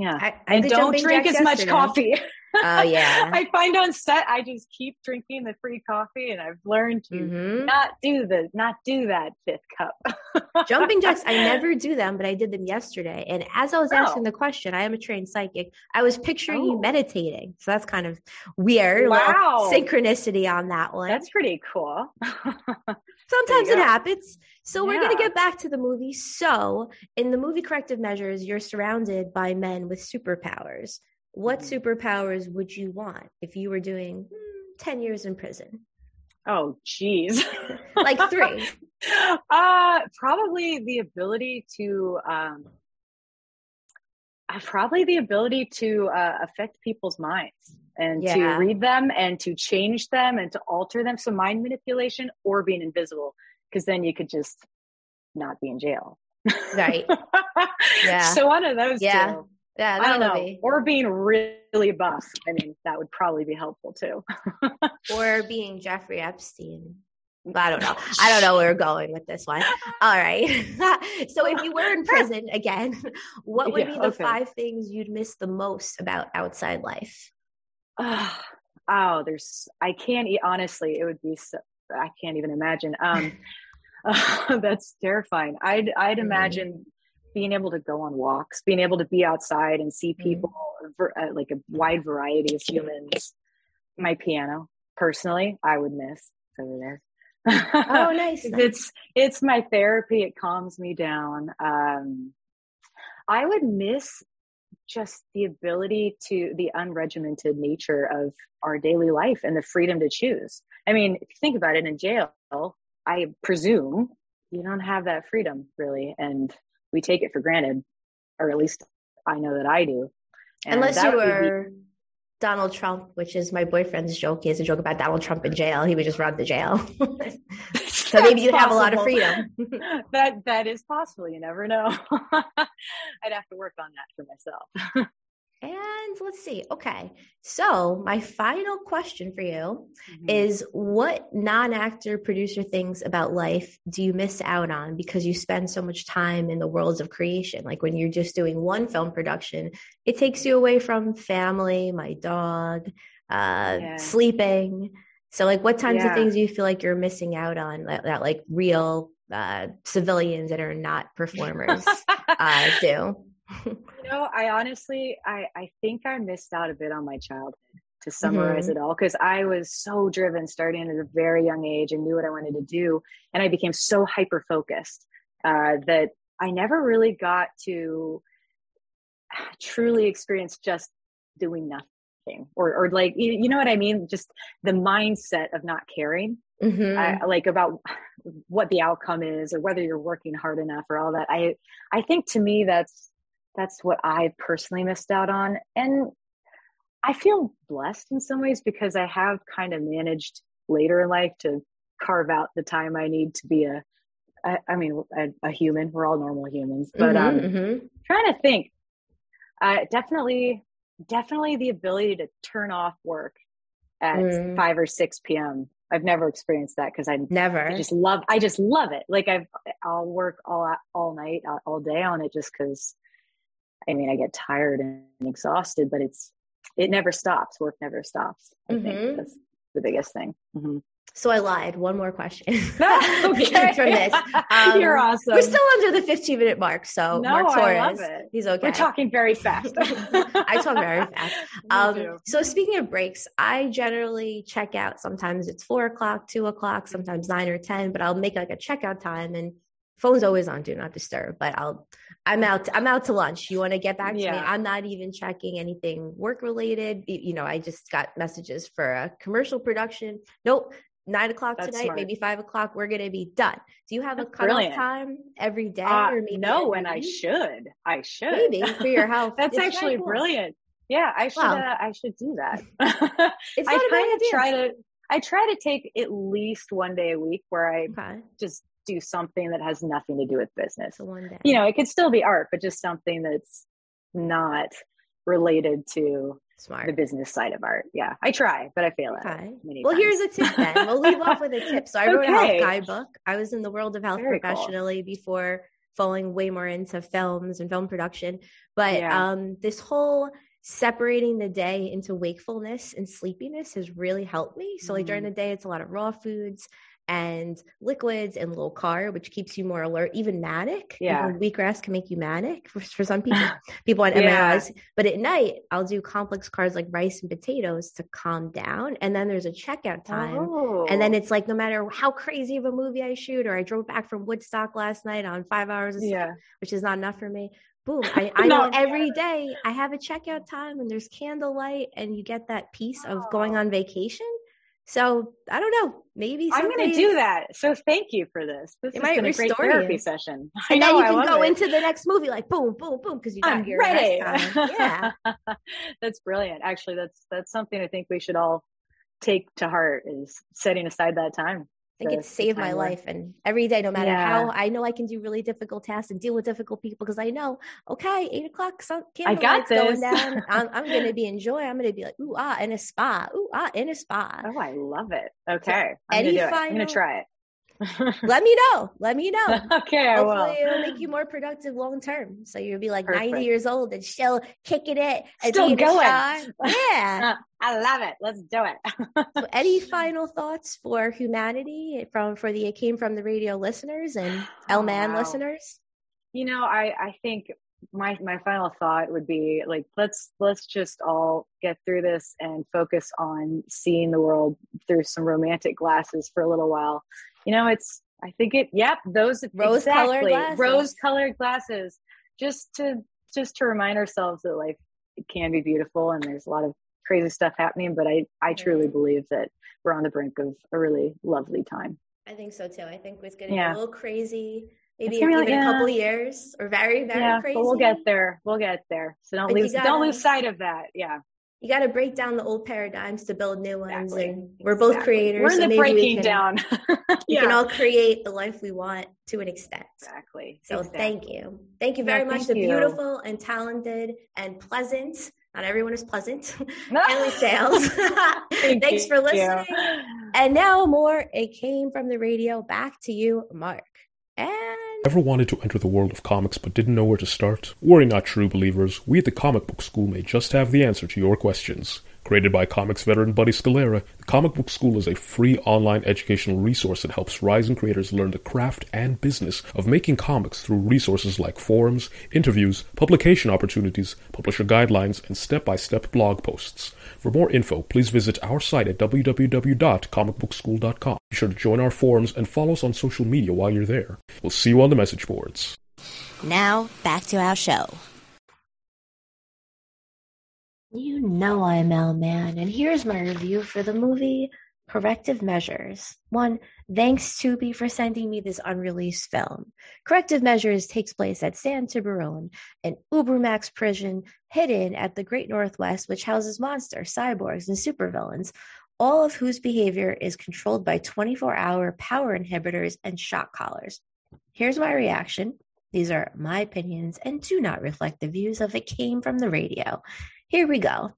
Yeah. I and don't drink as much yesterday. coffee. Oh, yeah. I find on set I just keep drinking the free coffee and I've learned to Mm-hmm. not do the not do that fifth cup. Jumping jacks, I never do them, but I did them yesterday. And as I was asking Oh. the question, I am a trained psychic. I was picturing you Oh. meditating. So that's kind of weird. Wow. synchronicity on that one. That's pretty cool. Sometimes it happens. So we're going to get back to the movie. So in the movie Corrective Measures, you're surrounded by men with superpowers. What Mm-hmm. superpowers would you want if you were doing hmm, 10 years in prison? Oh, geez. Like three. uh, probably the ability to, um, uh, probably the ability to uh, affect people's minds and Yeah. to read them and to change them and to alter them. So mind manipulation or being invisible, because then you could just not be in jail. Right. Yeah. So one of those Yeah. two. Yeah, I don't know. be. Or being really buff. I mean, that would probably be helpful too. Or being Jeffrey Epstein. Mm. I don't know. I don't know where we're going with this one. All right. so if you were in prison again, what would Yeah, be the okay. five things you'd miss the most about outside life? oh, there's, I can't, e- honestly, it would be, so, I can't even imagine. Um, that's terrifying. I'd, I'd Mhm. imagine being able to go on walks, being able to be outside and see people, ver- uh, like a wide variety of humans. My piano, personally, I would miss over there. Oh, nice, nice. It's it's my therapy. It calms me down. Um, I would miss just the ability to the unregimented nature of our daily life and the freedom to choose. I mean, if you think about it, in jail, I presume you don't have that freedom really, and we take it for granted, or at least I know that I do. And Unless you would be- were Donald Trump, which is my boyfriend's joke. He has a joke about Donald Trump in jail. He would just run the jail. so maybe you'd have a lot of freedom. that that is possible. You never know. I'd have to work on that for myself. And let's see. Okay. So, my final question for you Mm-hmm. is what non actor producer things about life do you miss out on because you spend so much time in the worlds of creation? Like when you're just doing one film production, it takes you away from family, my dog, uh, Yeah. sleeping. So, like, what kinds of things do you feel like you're missing out on that, that like real uh, civilians that are not performers uh, do? You know, I honestly, I, I think I missed out a bit on my childhood to summarize Mhm. it all because I was so driven starting at a very young age and knew what I wanted to do. And I became so hyper focused uh, that I never really got to truly experience just doing nothing or, or like, you, you know what I mean? Just the mindset of not caring. Mhm. I, like about what the outcome is or whether you're working hard enough or all that. I I think to me that's that's what I personally missed out on. And I feel blessed in some ways because I have kind of managed later in life to carve out the time I need to be a I, I mean a, a human. We're all normal humans, but Mhm, um mhm. trying to think. Uh definitely definitely the ability to turn off work at Mm. 5 or 6 p.m. I've never experienced that because I Never. I just love I just love it. Like I've I'll work all all night all- all day on it just because I mean I get tired and exhausted, but it's it never stops. Work never stops. I Mhm. think that's the biggest thing. Mhm. So I lied. One more question Okay. from this. You're awesome. We're still under the 15 minute mark. So No, Mark Torres, he's okay. We're talking very fast. I talk very fast. Um, so speaking of breaks, I generally check out. Sometimes it's four o'clock, two o'clock, sometimes nine or ten. But I'll make like a checkout time, and phone's always on do not disturb. But I'll I'm out. I'm out to lunch. You want to get back to me? I'm not even checking anything work related. You know, I just got messages for a commercial production. Nope. Nine o'clock That's tonight, smart. maybe five o'clock. We're gonna be done. Do you have a cutoff brilliant. time every day, Uh, or maybe no, and I should. I should. Maybe for your health. That's It's actually cool. brilliant. Yeah, I should. Wow. Uh, I should do that. It's I not kind of try to. I try to take at least one day a week where I Okay. just do something that has nothing to do with business. One day. You know, it could still be art, but just something that's not related to Smart. the business side of art. Yeah, I try, but I fail at Okay. it. Well, times. here's a tip then. We'll leave off with a tip. So I wrote a health guidebook. I was in the world of health Very cool. professionally before falling way more into films and film production. But Yeah. um, this whole separating the day into wakefulness and sleepiness has really helped me. So like Mm. during the day, it's a lot of raw foods and liquids and low carb, which keeps you more alert, even manic. Yeah. Even wheatgrass can make you manic for, for some people, people on Yeah. MRIs. But at night, I'll do complex carbs like rice and potatoes to calm down. And then there's a checkout time. And then Oh. it's like no matter how crazy of a movie I shoot, or I drove back from Woodstock last night on five hours of sleep, Yeah. which is not enough for me. Boom. I, I know every day I have a checkout time and there's candlelight and you get that piece of going oh. on vacation. So I don't know. Maybe I'm going to do that. So thank you for this. This It might been a great therapy you. session. I And know, then you can go it. into the next movie like boom, boom, boom, because you got I'm your ready. time. Yeah. that's brilliant. Actually, that's that's something I think we should all take to heart is setting aside that time. I think to- it saved my life. And every day, no matter Yeah. how I know I can do really difficult tasks and deal with difficult people because I know, okay, eight o'clock, some I got candlelight's going this. down. I'm, I'm going to be enjoying. I'm going to be like, ooh, ah, in a spa. Ooh, ah, in a spa. Oh, I love it. Okay. I'm any gonna do it. I'm gonna try it. Let me know. Let me know. okay, I will. It'll make you more productive long term. So you'll be like 90 years old and still kicking it and Still going. Yeah. Uh, I love it. Let's do it. so any final thoughts for humanity from for the it came from the radio listeners and oh, El Man Wow. listeners? you know i i think my my final thought would be like let's let's just all get through this and focus on seeing the world through some romantic glasses for a little while you know it's i think it yep those Rose-colored exactly, glasses. rose colored glasses just to just to remind ourselves that life can be beautiful and there's a lot of crazy stuff happening but i i truly believe that we're on the brink of a really lovely time I think so too. I think it's going to Yeah. be a little crazy. Maybe even like- a couple of years or very, very yeah crazy. but we'll get there we'll get there so don't But lose gotta- don't lose sight of that yeah You got to break down the old paradigms to build new ones. Exactly. And we're both Exactly. creators. We're in so the breaking can- down. We can all create the life we want to an extent. Exactly. So Exactly. thank you. Thank you Yeah, very much. The you. beautiful and talented and pleasant. Not everyone is pleasant. Hayley Sales. Thank Thanks for you. listening. And now more. It came from the radio. Back to you, Mark. And Ever wanted to enter the world of comics but didn't know where to start? Worry not, true believers. We at the Comic Book School may just have the answer to your questions. Created by comics veteran Buddy Scalera, the Comic Book School is a free online educational resource that helps rising creators learn the craft and business of making comics through resources like forums, interviews, publication opportunities, publisher guidelines, and step-by-step blog posts. For more info, please visit our site at www.comicbookschool.com. Be sure to join our forums and follow us on social media while you're there. We'll see you on the message boards. Now, back to our show. You know I'm L Man, and here's my review for the movie Corrective Measures. One, thanks Tubi for sending me this unreleased film. Corrective Measures takes place at San Tiburon, an Ubermax prison hidden at the Great Northwest, which houses monsters, cyborgs, and supervillains, all of whose behavior is controlled by 24 hour power inhibitors and shock collars. Here's my reaction. These are my opinions and do not reflect the views of It Came from the Radio. Here we go.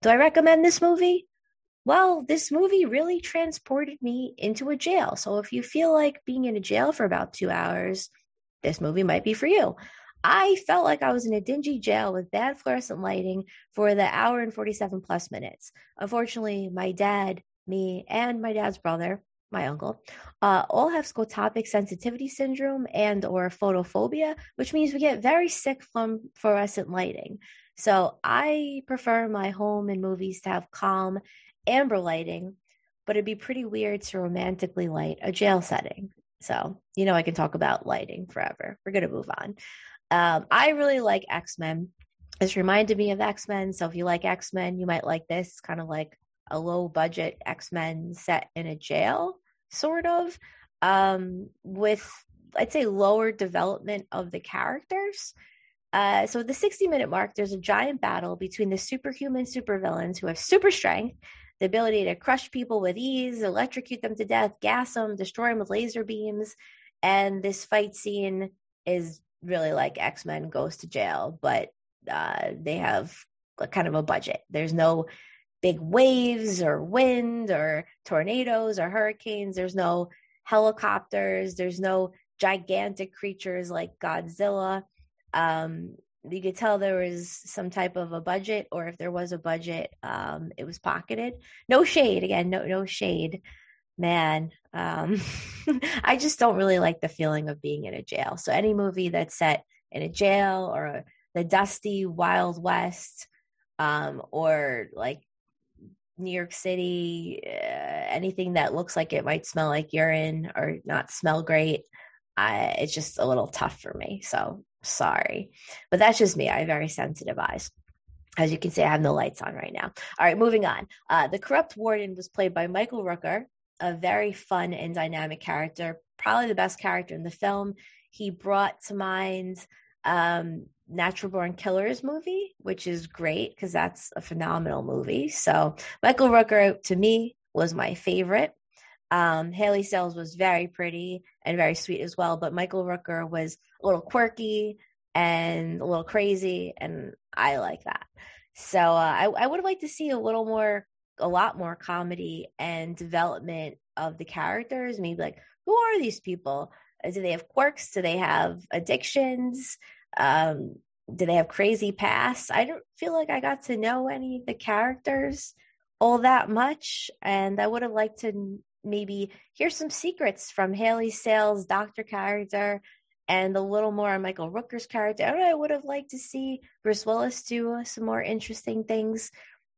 Do I recommend this movie? Well, this movie really transported me into a jail. So if you feel like being in a jail for about two hours, this movie might be for you. I felt like I was in a dingy jail with bad fluorescent lighting for the hour and 47 plus minutes. Unfortunately, my dad, me, and my dad's brother, my uncle, uh, all have scotopic sensitivity syndrome and or photophobia, which means we get very sick from fluorescent lighting. So I prefer my home and movies to have calm amber lighting, but it'd be pretty weird to romantically light a jail setting. So, you know, I can talk about lighting forever. We're going to move on. Um, I really like X Men. This reminded me of X Men. So, if you like X Men, you might like this. Kind of like a low budget X Men set in a jail, sort of, um, with, I'd say, lower development of the characters. Uh, so, at the 60 minute mark, there's a giant battle between the superhuman supervillains who have super strength the ability to crush people with ease, electrocute them to death, gas them, destroy them with laser beams. And this fight scene is really like X Men goes to jail, but uh, they have kind of a budget. There's no big waves or wind or tornadoes or hurricanes. There's no helicopters. There's no gigantic creatures like Godzilla. Um, you could tell there was some type of a budget, or if there was a budget, um, it was pocketed. No shade, again, no no shade. Man, um, I just don't really like the feeling of being in a jail. So any movie that's set in a jail or a, the dusty Wild West, um, or like New York City, uh, anything that looks like it might smell like urine or not smell great, I, it's just a little tough for me. So sorry, but that's just me. I have very sensitive eyes. As you can see, I have no lights on right now. All right, moving on. Uh, the corrupt warden was played by Michael Rooker, a very fun and dynamic character, probably the best character in the film. He brought to mind um, Natural Born Killers movie, which is great because that's a phenomenal movie. So Michael Rooker to me was my favorite. Um, Hayley Sales was very pretty and very sweet as well, but Michael Rooker was a little quirky and a little crazy, and I like that. So uh, I, I would have liked to see a little more, a lot more comedy and development of the characters. Maybe like, who are these people? Do they have quirks? Do they have addictions? Um, do they have crazy pasts? I don't feel like I got to know any of the characters all that much, and I would have liked to maybe hear some secrets from Hayley Sales' doctor character and a little more on Michael Rooker's character. I, I would have liked to see Bruce Willis do some more interesting things.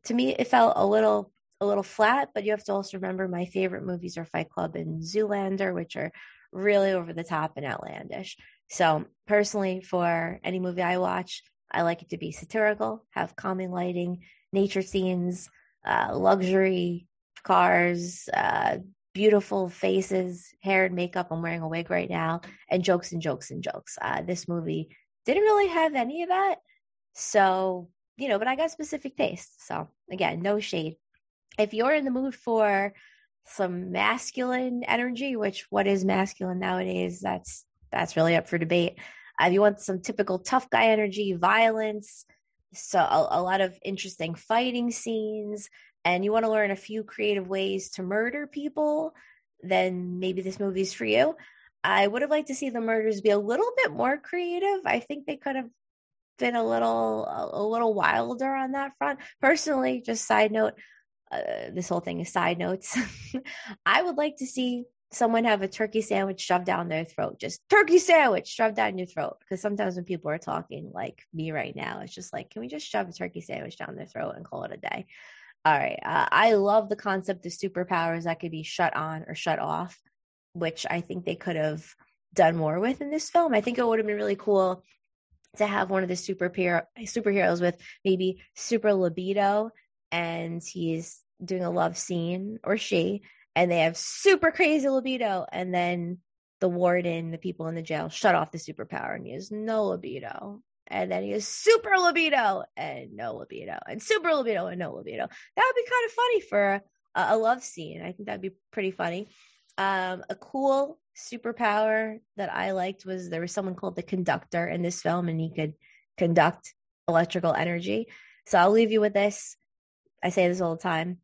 To me, it felt a little a little flat, but you have to also remember my favorite movies are Fight Club and Zoolander, which are really over the top and outlandish. So personally, for any movie I watch, I like it to be satirical, have calming lighting, nature scenes, uh, luxury cars, uh, beautiful faces, hair and makeup. I'm wearing a wig right now, and jokes and jokes and jokes. Uh, this movie didn't really have any of that. So, you know, but I got specific taste. So, again, no shade. If you're in the mood for some masculine energy, which what is masculine nowadays, that's that's really up for debate. Uh, if you want some typical tough guy energy, violence, so a, a lot of interesting fighting scenes, and you want to learn a few creative ways to murder people, then maybe this movie is for you. I would have liked to see the murders be a little bit more creative. I think they could have been a little a, little wilder on that front. Personally, just side note, uh, this whole thing is side notes. I would like to see someone have a turkey sandwich shoved down their throat. Just turkey sandwich shoved down your throat. Because sometimes when people are talking like me right now, it's just like, can we just shove a turkey sandwich down their throat and call it a day? All right. Uh, I love the concept of superpowers that could be shut on or shut off, which I think they could have done more with in this film. I think it would have been really cool to have one of the superhero superheroes with maybe super libido and he's doing a love scene or she and they have super crazy libido and then the warden the people in the jail shut off the superpower and he has no libido and then he has super libido and no libido and super libido and no libido. That would be kind of funny for a, a love scene. I think that'd be pretty funny. Um, a cool superpower that i liked was there was someone called the conductor in this film and he could conduct electrical energy. So i'll leave you with this. I say this all the time.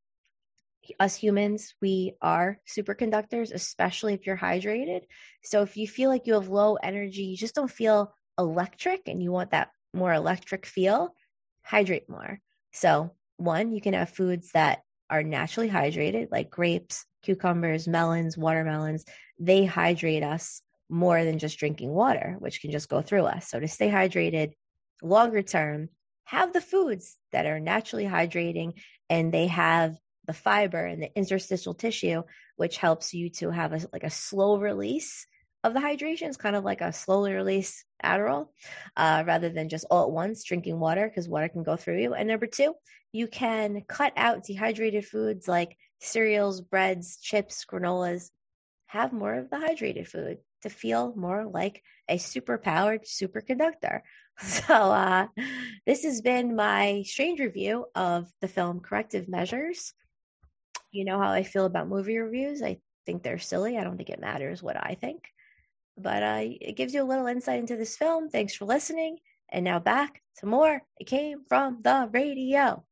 Us humans, we are superconductors, especially if you're hydrated. So if you feel like you have low energy, you just don't feel electric and you want that more electric feel, hydrate more. So, one, you can have foods that are naturally hydrated, like grapes, cucumbers, melons, watermelons. They hydrate us more than just drinking water, which can just go through us. So, to stay hydrated longer term, have the foods that are naturally hydrating and they have the fiber and the interstitial tissue, which helps you to have a, like a slow release of the hydration. is kind of like a slowly release Adderall, uh, rather than just all at once drinking water because water can go through you. And number two, you can cut out dehydrated foods like cereals, breads, chips, granolas. Have more of the hydrated food to feel more like a super powered superconductor. So, uh, this has been my strange review of the film Corrective Measures you know how I feel about movie reviews. I think they're silly. I don't think it matters what I think. But uh, it gives you a little insight into this film. Thanks for listening. And now back to more. It came from the radio.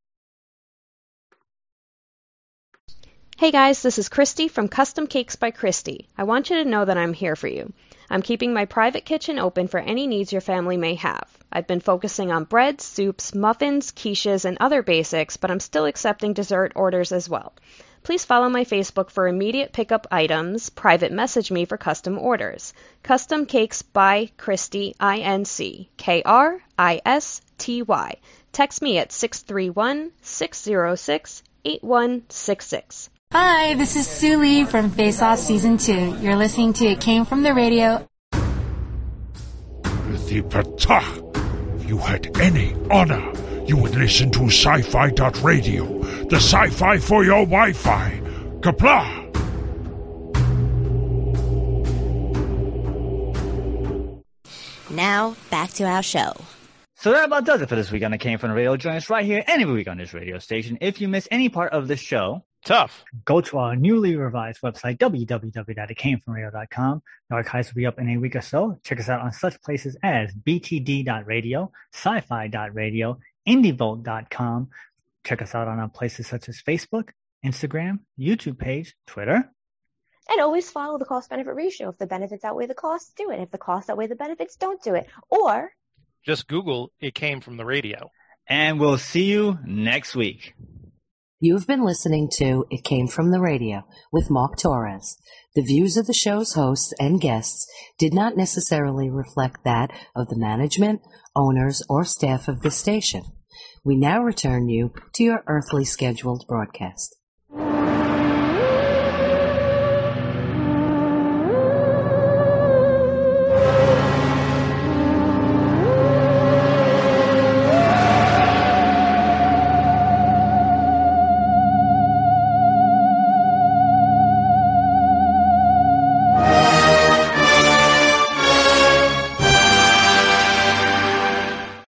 Hey guys, this is Christy from Custom Cakes by Christy. I want you to know that I'm here for you. I'm keeping my private kitchen open for any needs your family may have. I've been focusing on breads, soups, muffins, quiches, and other basics, but I'm still accepting dessert orders as well. Please follow my Facebook for immediate pickup items, private message me for custom orders. Custom Cakes by Christy, I N C K R I S T Y. Text me at 631 606 8166. Hi, this is Sue Lee from Face Off Season 2. You're listening to It Came From the Radio. Prithvi Pratah, if you had any honor, you would listen to sci-fi radio, the sci-fi for your Wi-Fi. Kapla! Now, back to our show. So that about does it for this week on the Came From the Radio. Join us right here any week on this radio station. If you miss any part of this show, tough. Go to our newly revised website, www.itcamefromradio.com. The archives will be up in a week or so. Check us out on such places as btd.radio, sci-fi.radio, indievolt.com. Check us out on our places such as Facebook, Instagram, YouTube page, Twitter. And always follow the cost benefit ratio. If the benefits outweigh the costs, do it. If the costs outweigh the benefits, don't do it. Or just Google it came from the radio. And we'll see you next week. You've been listening to It Came From the Radio with Mark Torres. The views of the show's hosts and guests did not necessarily reflect that of the management, owners, or staff of the station. We now return you to your earthly scheduled broadcast.